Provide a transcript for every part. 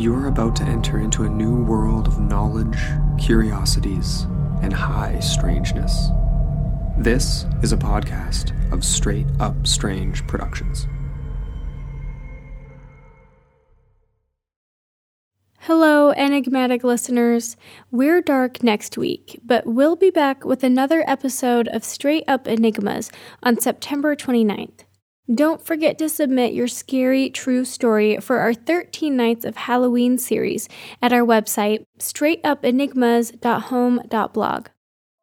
You're about to enter into a new world of knowledge, curiosities, and high strangeness. This is a podcast of Straight Up Strange Productions. Hello, enigmatic listeners. We're dark next week, but we'll be back with another episode of Straight Up Enigmas on September 29th. Don't forget to submit your scary true story for our 13 Nights of Halloween series at our website, straightupenigmas.home.blog.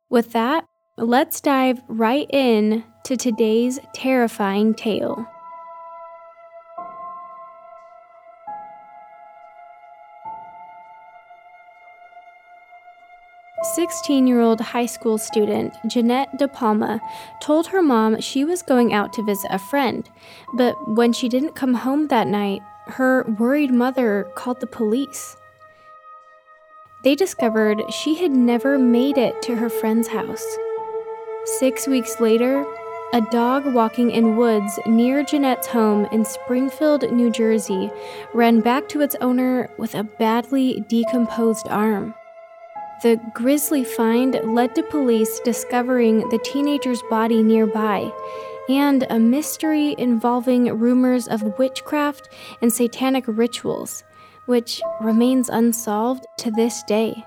With that, let's dive right in to today's terrifying tale. 16 year old high school student Jeannette DePalma told her mom she was going out to visit a friend, but when she didn't come home that night, her worried mother called the police. They discovered she had never made it to her friend's house. Six weeks later, a dog walking in woods near Jeannette's home in Springfield, New Jersey, ran back to its owner with a badly decomposed arm. The grisly find led to police discovering the teenager's body nearby and a mystery involving rumors of witchcraft and satanic rituals, which remains unsolved to this day.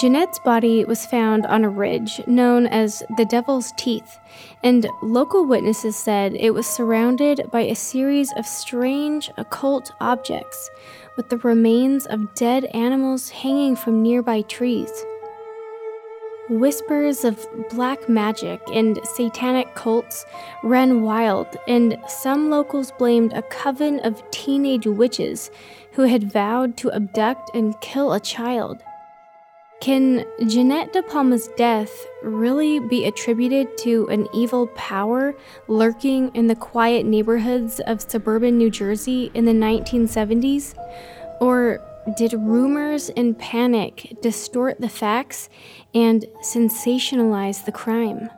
Jeannette's body was found on a ridge known as the Devil's Teeth, and local witnesses said it was surrounded by a series of strange occult objects, with the remains of dead animals hanging from nearby trees. Whispers of black magic and satanic cults ran wild, and some locals blamed a coven of teenage witches who had vowed to abduct and kill a child. Can Jeannette DePalma's death really be attributed to an evil power lurking in the quiet neighborhoods of suburban New Jersey in the 1970s? Or did rumors and panic distort the facts and sensationalize the crime?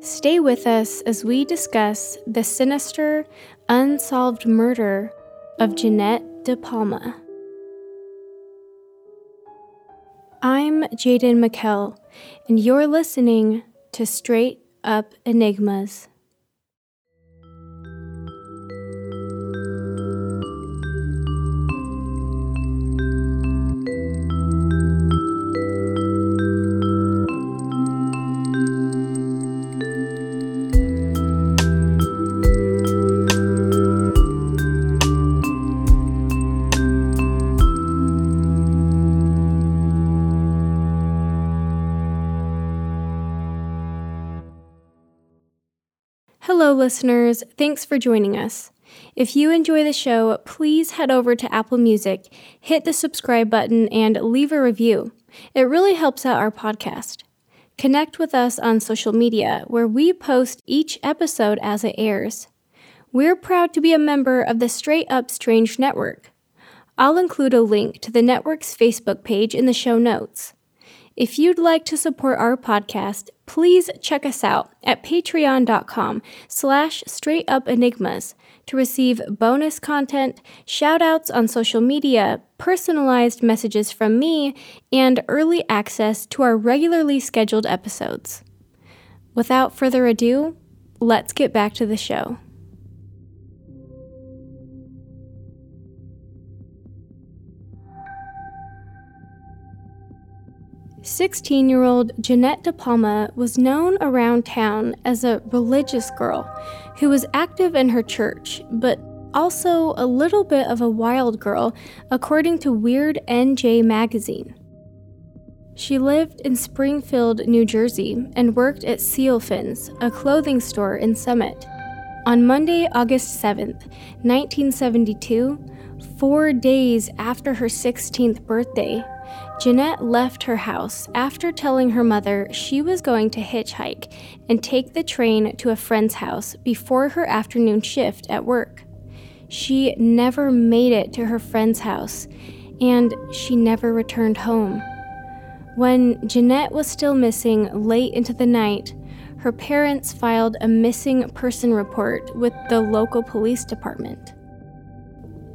Stay with us as we discuss the sinister, unsolved murder of Jeanette De Palma. I'm Jaden McKell, and you're listening to Straight Up Enigmas. Listeners. Thanks for joining us. If you enjoy the show, please head over to Apple Music, hit the subscribe button, and leave a review. It really helps out our podcast. Connect with us on social media, where we post each episode as it airs. We're proud to be a member of the Straight Up Strange Network. I'll include a link to the network's Facebook page in the show notes. If you'd like to support our podcast, please check us out at patreon.com slash straightupenigmas to receive bonus content, shoutouts on social media, personalized messages from me, and early access to our regularly scheduled episodes. Without further ado, let's get back to the show. 16 year old Jeannette DePalma was known around town as a religious girl who was active in her church, but also a little bit of a wild girl, according to Weird NJ magazine. She lived in Springfield, New Jersey, and worked at Seal Fins, a clothing store in Summit. On Monday, August 7th, 1972, four days after her 16th birthday, Jeannette left her house after telling her mother she was going to hitchhike and take the train to a friend's house before her afternoon shift at work. She never made it to her friend's house, and she never returned home. When Jeannette was still missing late into the night, her parents filed a missing person report with the local police department.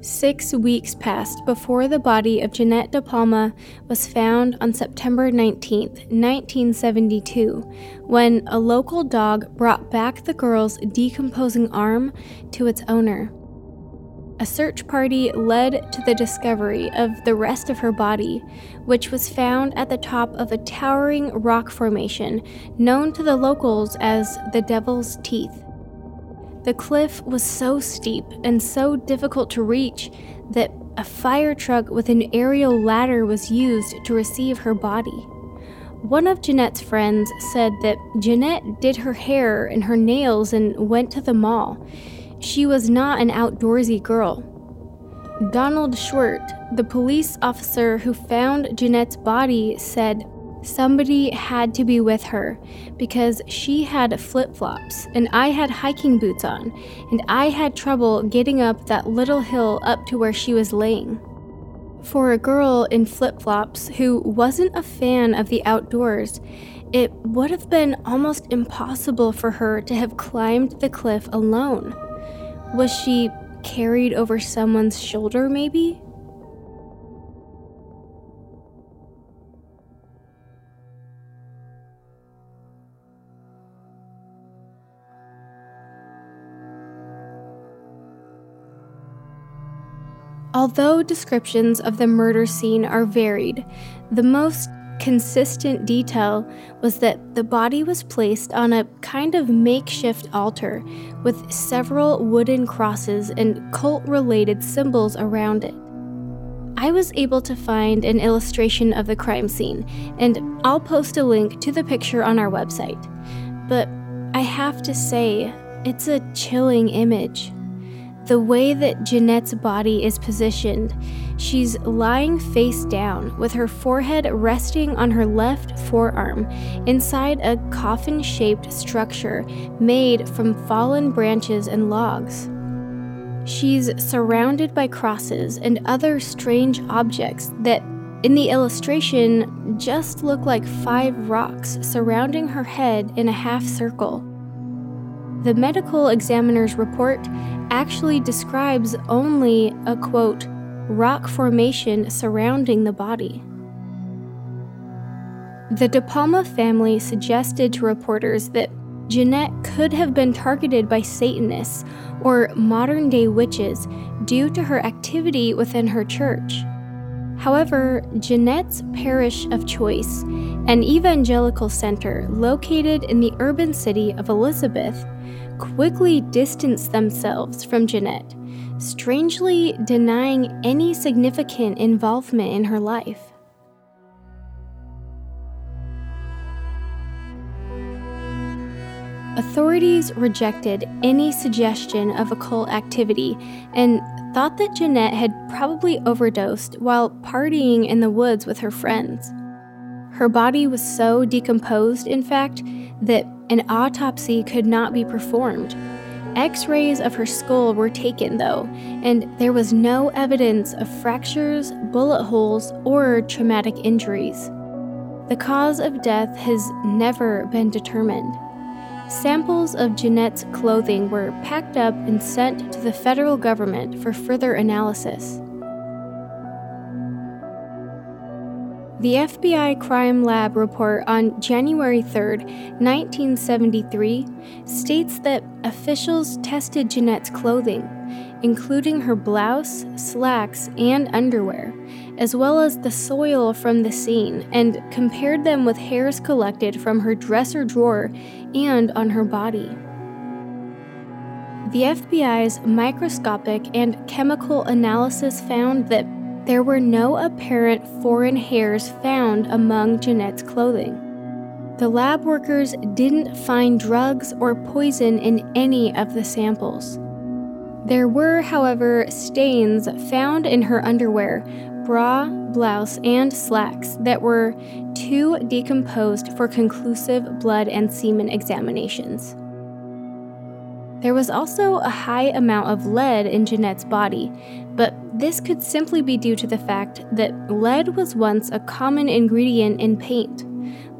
Six weeks passed before the body of Jeannette DePalma was found on September 19, 1972, when a local dog brought back the girl's decomposing arm to its owner. A search party led to the discovery of the rest of her body, which was found at the top of a towering rock formation known to the locals as the Devil's Teeth. The cliff was so steep and so difficult to reach that a fire truck with an aerial ladder was used to receive her body. One of Jeannette's friends said that Jeannette did her hair and her nails and went to the mall. She was not an outdoorsy girl. Donald Schwert, the police officer who found Jeannette's body, said Somebody had to be with her because she had flip flops and I had hiking boots on, and I had trouble getting up that little hill up to where she was laying. For a girl in flip flops who wasn't a fan of the outdoors, it would have been almost impossible for her to have climbed the cliff alone. Was she carried over someone's shoulder, maybe? Although descriptions of the murder scene are varied, the most consistent detail was that the body was placed on a kind of makeshift altar with several wooden crosses and cult related symbols around it. I was able to find an illustration of the crime scene, and I'll post a link to the picture on our website. But I have to say, it's a chilling image. The way that Jeannette's body is positioned, she's lying face down with her forehead resting on her left forearm inside a coffin shaped structure made from fallen branches and logs. She's surrounded by crosses and other strange objects that, in the illustration, just look like five rocks surrounding her head in a half circle. The medical examiner's report actually describes only a quote, rock formation surrounding the body. The DePalma family suggested to reporters that Jeannette could have been targeted by Satanists or modern day witches due to her activity within her church. However, Jeannette's parish of choice, an evangelical center located in the urban city of Elizabeth, quickly distanced themselves from Jeannette, strangely denying any significant involvement in her life. Authorities rejected any suggestion of occult activity and thought that Jeannette had probably overdosed while partying in the woods with her friends. Her body was so decomposed, in fact, that an autopsy could not be performed. X rays of her skull were taken, though, and there was no evidence of fractures, bullet holes, or traumatic injuries. The cause of death has never been determined. Samples of Jeannette's clothing were packed up and sent to the federal government for further analysis. The FBI Crime Lab report on January 3, 1973, states that officials tested Jeannette's clothing, including her blouse, slacks, and underwear, as well as the soil from the scene, and compared them with hairs collected from her dresser drawer and on her body. The FBI's microscopic and chemical analysis found that there were no apparent foreign hairs found among Jeannette's clothing. The lab workers didn't find drugs or poison in any of the samples. There were, however, stains found in her underwear, bra, blouse, and slacks that were too decomposed for conclusive blood and semen examinations. There was also a high amount of lead in Jeannette's body, but this could simply be due to the fact that lead was once a common ingredient in paint.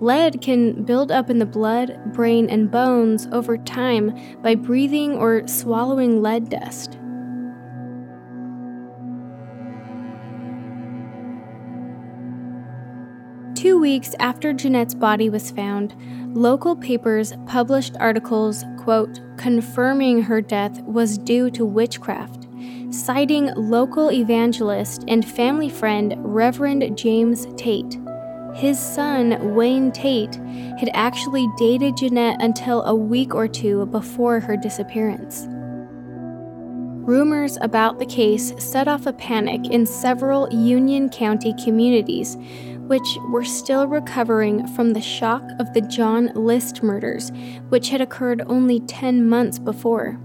Lead can build up in the blood, brain, and bones over time by breathing or swallowing lead dust. Weeks after Jeannette's body was found, local papers published articles, quote, confirming her death was due to witchcraft, citing local evangelist and family friend Reverend James Tate. His son, Wayne Tate, had actually dated Jeannette until a week or two before her disappearance. Rumors about the case set off a panic in several Union County communities, which were still recovering from the shock of the John List murders, which had occurred only 10 months before.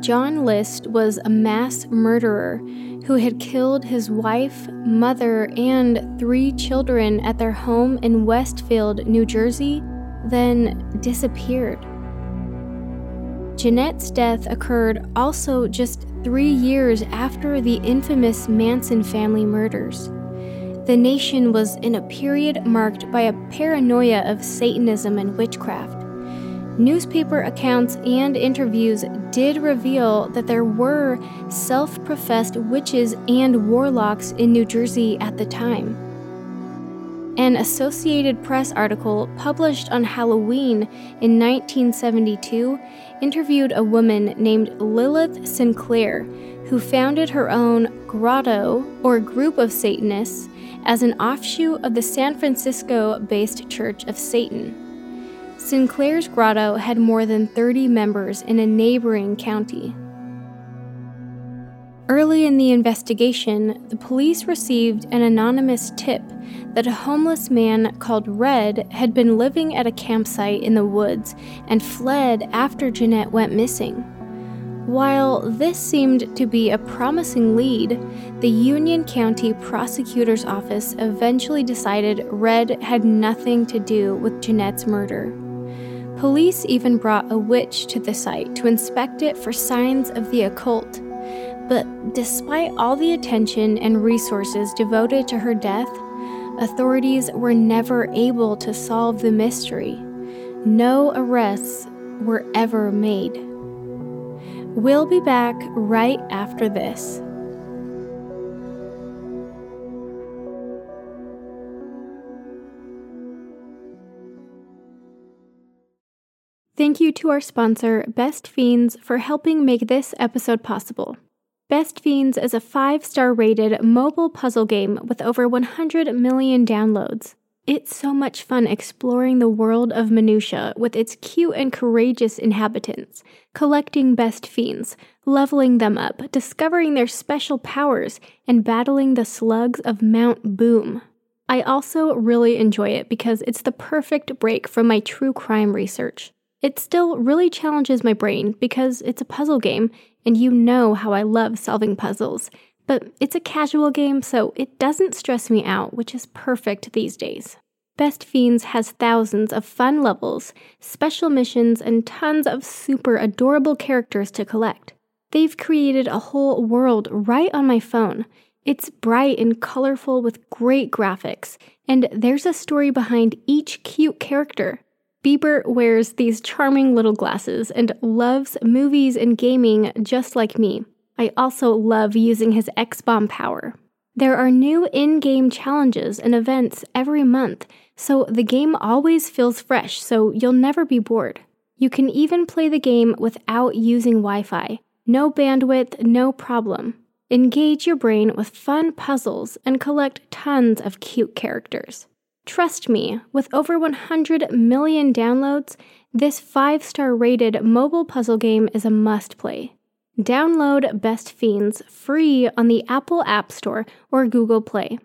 John List was a mass murderer who had killed his wife, mother, and three children at their home in Westfield, New Jersey, then disappeared. Jeannette's death occurred also just three years after the infamous Manson family murders the nation was in a period marked by a paranoia of Satanism and witchcraft. Newspaper accounts and interviews did reveal that there were self professed witches and warlocks in New Jersey at the time. An Associated Press article published on Halloween in 1972 interviewed a woman named Lilith Sinclair, who founded her own grotto or group of Satanists as an offshoot of the San Francisco based Church of Satan. Sinclair's grotto had more than 30 members in a neighboring county. Early in the investigation, the police received an anonymous tip that a homeless man called Red had been living at a campsite in the woods and fled after Jeannette went missing. While this seemed to be a promising lead, the Union County Prosecutor's Office eventually decided Red had nothing to do with Jeannette's murder. Police even brought a witch to the site to inspect it for signs of the occult. But despite all the attention and resources devoted to her death, authorities were never able to solve the mystery. No arrests were ever made. We'll be back right after this. Thank you to our sponsor, Best Fiends, for helping make this episode possible. Best Fiends is a five star rated mobile puzzle game with over 100 million downloads. It's so much fun exploring the world of Minutia with its cute and courageous inhabitants, collecting best fiends, leveling them up, discovering their special powers, and battling the slugs of Mount Boom. I also really enjoy it because it's the perfect break from my true crime research. It still really challenges my brain because it's a puzzle game, and you know how I love solving puzzles but it's a casual game, so it doesn't stress me out, which is perfect these days. Best Fiends has thousands of fun levels, special missions, and tons of super adorable characters to collect. They've created a whole world right on my phone. It's bright and colorful with great graphics, and there's a story behind each cute character. Bieber wears these charming little glasses and loves movies and gaming just like me. I also love using his X Bomb power. There are new in game challenges and events every month, so the game always feels fresh, so you'll never be bored. You can even play the game without using Wi Fi. No bandwidth, no problem. Engage your brain with fun puzzles and collect tons of cute characters. Trust me, with over 100 million downloads, this 5 star rated mobile puzzle game is a must play. Download Best Fiends free on the Apple App Store or Google Play.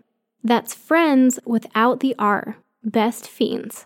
That's friends without the R. Best Fiends.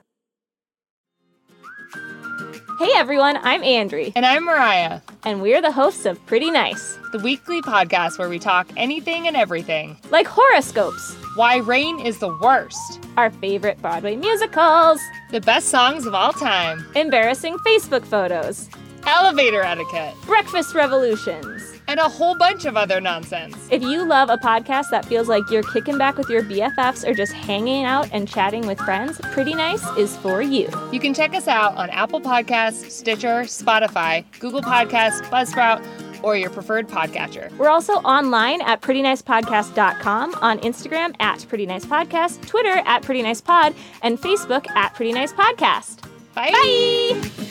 Hey everyone, I'm Andrea. And I'm Mariah. And we're the hosts of Pretty Nice, the weekly podcast where we talk anything and everything, like horoscopes, why rain is the worst, our favorite Broadway musicals, the best songs of all time, embarrassing Facebook photos elevator etiquette, breakfast revolutions, and a whole bunch of other nonsense. If you love a podcast that feels like you're kicking back with your BFFs or just hanging out and chatting with friends, Pretty Nice is for you. You can check us out on Apple Podcasts, Stitcher, Spotify, Google Podcasts, Buzzsprout, or your preferred podcatcher. We're also online at prettynicepodcast.com, on Instagram at prettynicepodcast, Twitter at prettynicepod, and Facebook at prettynicepodcast. Bye. Bye.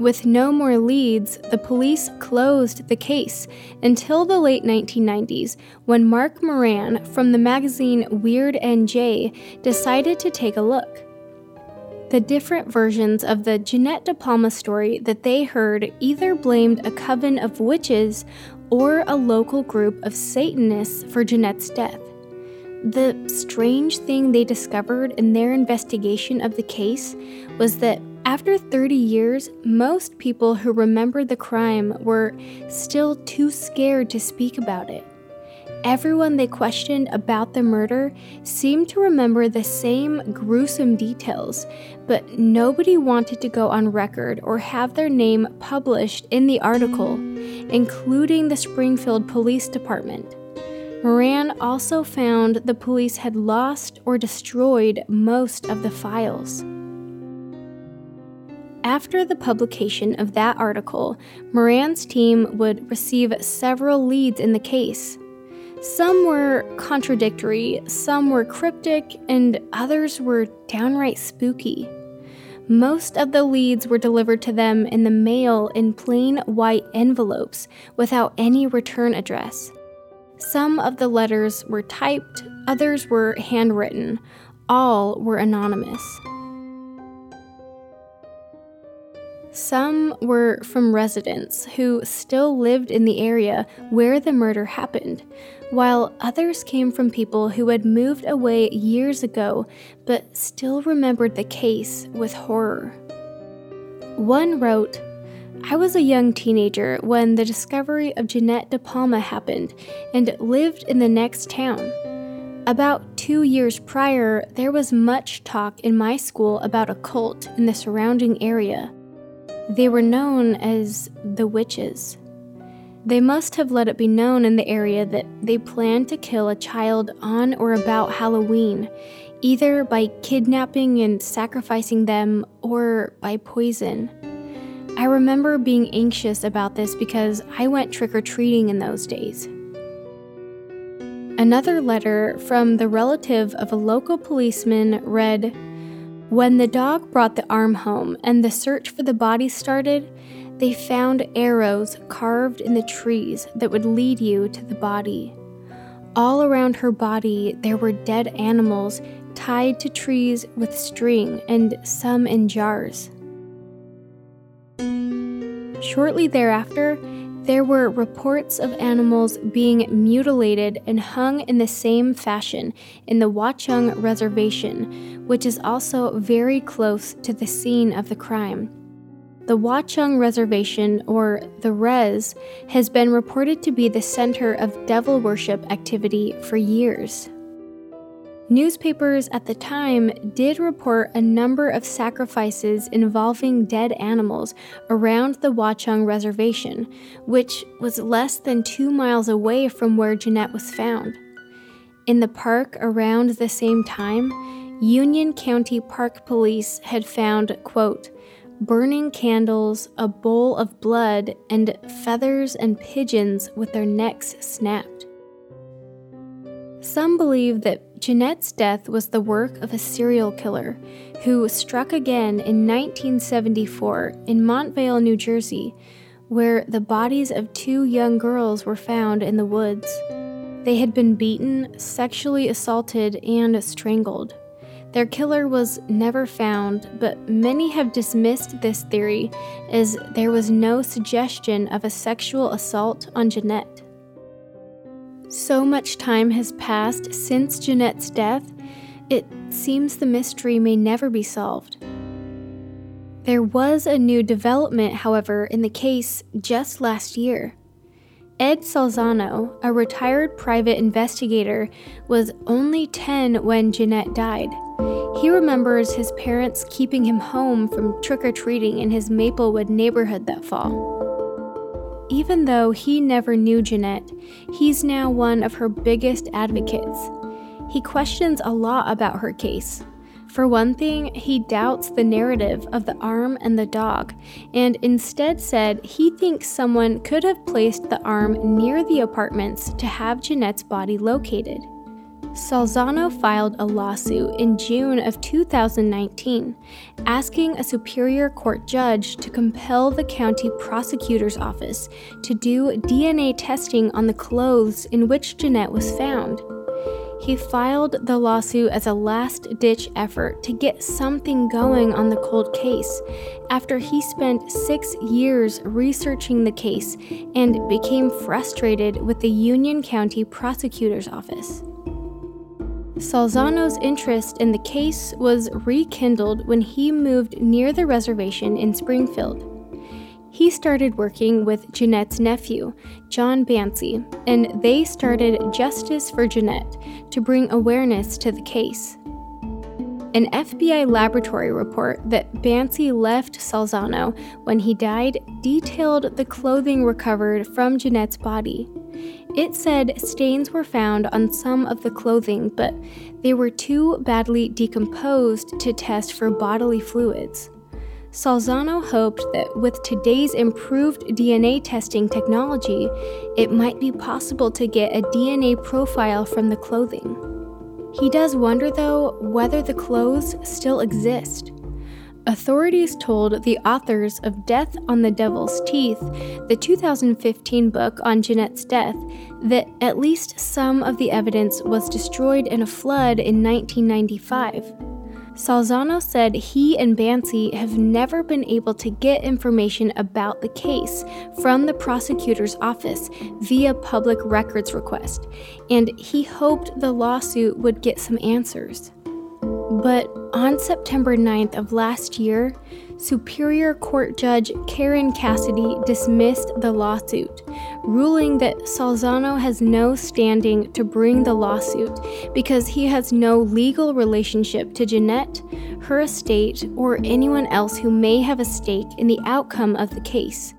With no more leads, the police closed the case until the late 1990s when Mark Moran from the magazine Weird NJ decided to take a look. The different versions of the Jeannette DePalma story that they heard either blamed a coven of witches or a local group of Satanists for Jeannette's death. The strange thing they discovered in their investigation of the case was that after 30 years, most people who remembered the crime were still too scared to speak about it. Everyone they questioned about the murder seemed to remember the same gruesome details, but nobody wanted to go on record or have their name published in the article, including the Springfield Police Department. Moran also found the police had lost or destroyed most of the files. After the publication of that article, Moran's team would receive several leads in the case. Some were contradictory, some were cryptic, and others were downright spooky. Most of the leads were delivered to them in the mail in plain white envelopes without any return address. Some of the letters were typed, others were handwritten, all were anonymous. Some were from residents who still lived in the area where the murder happened, while others came from people who had moved away years ago but still remembered the case with horror. One wrote, I was a young teenager when the discovery of Jeannette DePalma happened and lived in the next town. About two years prior, there was much talk in my school about a cult in the surrounding area. They were known as the witches. They must have let it be known in the area that they planned to kill a child on or about Halloween, either by kidnapping and sacrificing them or by poison. I remember being anxious about this because I went trick or treating in those days. Another letter from the relative of a local policeman read when the dog brought the arm home and the search for the body started, they found arrows carved in the trees that would lead you to the body. All around her body, there were dead animals tied to trees with string and some in jars. Shortly thereafter, there were reports of animals being mutilated and hung in the same fashion in the Watchung Reservation, which is also very close to the scene of the crime. The Watchung Reservation, or the Res, has been reported to be the center of devil worship activity for years. Newspapers at the time did report a number of sacrifices involving dead animals around the Watchung Reservation, which was less than two miles away from where Jeannette was found. In the park around the same time, Union County Park Police had found, quote, burning candles, a bowl of blood, and feathers and pigeons with their necks snapped. Some believe that Jeannette's death was the work of a serial killer who struck again in 1974 in Montvale, New Jersey, where the bodies of two young girls were found in the woods. They had been beaten, sexually assaulted, and strangled. Their killer was never found, but many have dismissed this theory as there was no suggestion of a sexual assault on Jeannette. So much time has passed since Jeannette's death, it seems the mystery may never be solved. There was a new development, however, in the case just last year. Ed Salzano, a retired private investigator, was only 10 when Jeannette died. He remembers his parents keeping him home from trick or treating in his Maplewood neighborhood that fall. Even though he never knew Jeannette, he's now one of her biggest advocates. He questions a lot about her case, for one thing, he doubts the narrative of the arm and the dog, and instead said he thinks someone could have placed the arm near the apartments to have Jeannette's body located. Salzano filed a lawsuit in June of 2019, asking a Superior Court judge to compel the county prosecutor's office to do DNA testing on the clothes in which Jeannette was found. He filed the lawsuit as a last ditch effort to get something going on the cold case after he spent six years researching the case and became frustrated with the Union County Prosecutor's Office. Salzano's interest in the case was rekindled when he moved near the reservation in Springfield. He started working with Jeannette's nephew, John Bancy, and they started Justice for Jeannette to bring awareness to the case. An FBI laboratory report that Bancy left Salzano when he died detailed the clothing recovered from Jeannette's body. It said stains were found on some of the clothing, but they were too badly decomposed to test for bodily fluids. Salzano hoped that with today's improved DNA testing technology, it might be possible to get a DNA profile from the clothing. He does wonder, though, whether the clothes still exist. Authorities told the authors of Death on the Devil's Teeth, the 2015 book on Jeannette's death, that at least some of the evidence was destroyed in a flood in 1995. Salzano said he and Bancy have never been able to get information about the case from the prosecutor's office via public records request, and he hoped the lawsuit would get some answers. But on September 9th of last year, Superior Court Judge Karen Cassidy dismissed the lawsuit, ruling that Salzano has no standing to bring the lawsuit because he has no legal relationship to Jeannette, her estate, or anyone else who may have a stake in the outcome of the case.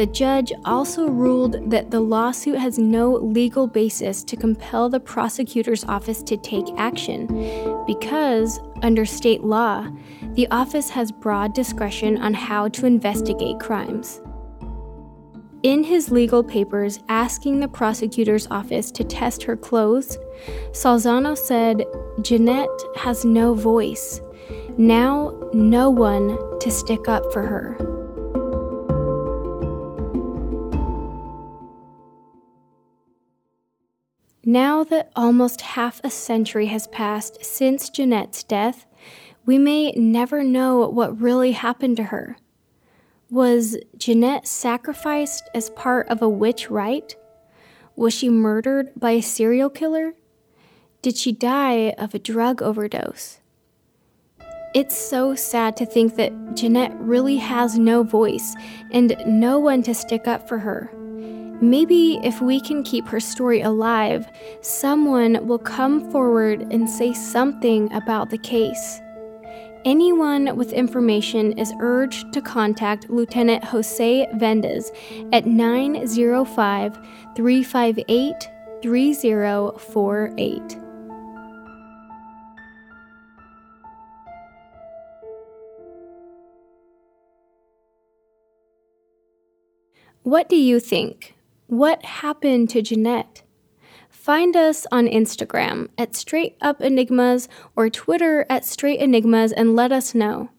The judge also ruled that the lawsuit has no legal basis to compel the prosecutor's office to take action because, under state law, the office has broad discretion on how to investigate crimes. In his legal papers asking the prosecutor's office to test her clothes, Salzano said Jeannette has no voice. Now, no one to stick up for her. Now that almost half a century has passed since Jeannette's death, we may never know what really happened to her. Was Jeannette sacrificed as part of a witch rite? Was she murdered by a serial killer? Did she die of a drug overdose? It's so sad to think that Jeannette really has no voice and no one to stick up for her. Maybe if we can keep her story alive, someone will come forward and say something about the case. Anyone with information is urged to contact Lieutenant Jose Vendes at 905 358 3048. What do you think? What happened to Jeannette? Find us on Instagram at Straight Up Enigmas or Twitter at Straight Enigmas and let us know.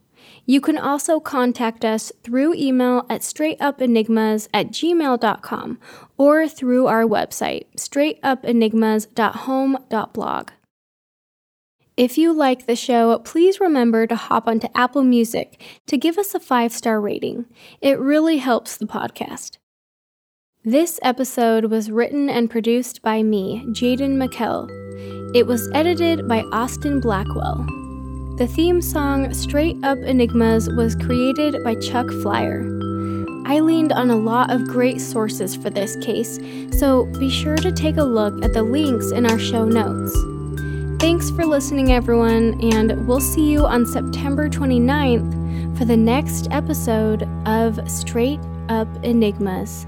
You can also contact us through email at straightupenigmas at gmail.com or through our website, straightupenigmas.home.blog. If you like the show, please remember to hop onto Apple Music to give us a five star rating. It really helps the podcast. This episode was written and produced by me, Jaden McKell. It was edited by Austin Blackwell. The theme song Straight Up Enigmas was created by Chuck Flyer. I leaned on a lot of great sources for this case, so be sure to take a look at the links in our show notes. Thanks for listening, everyone, and we'll see you on September 29th for the next episode of Straight Up Enigmas.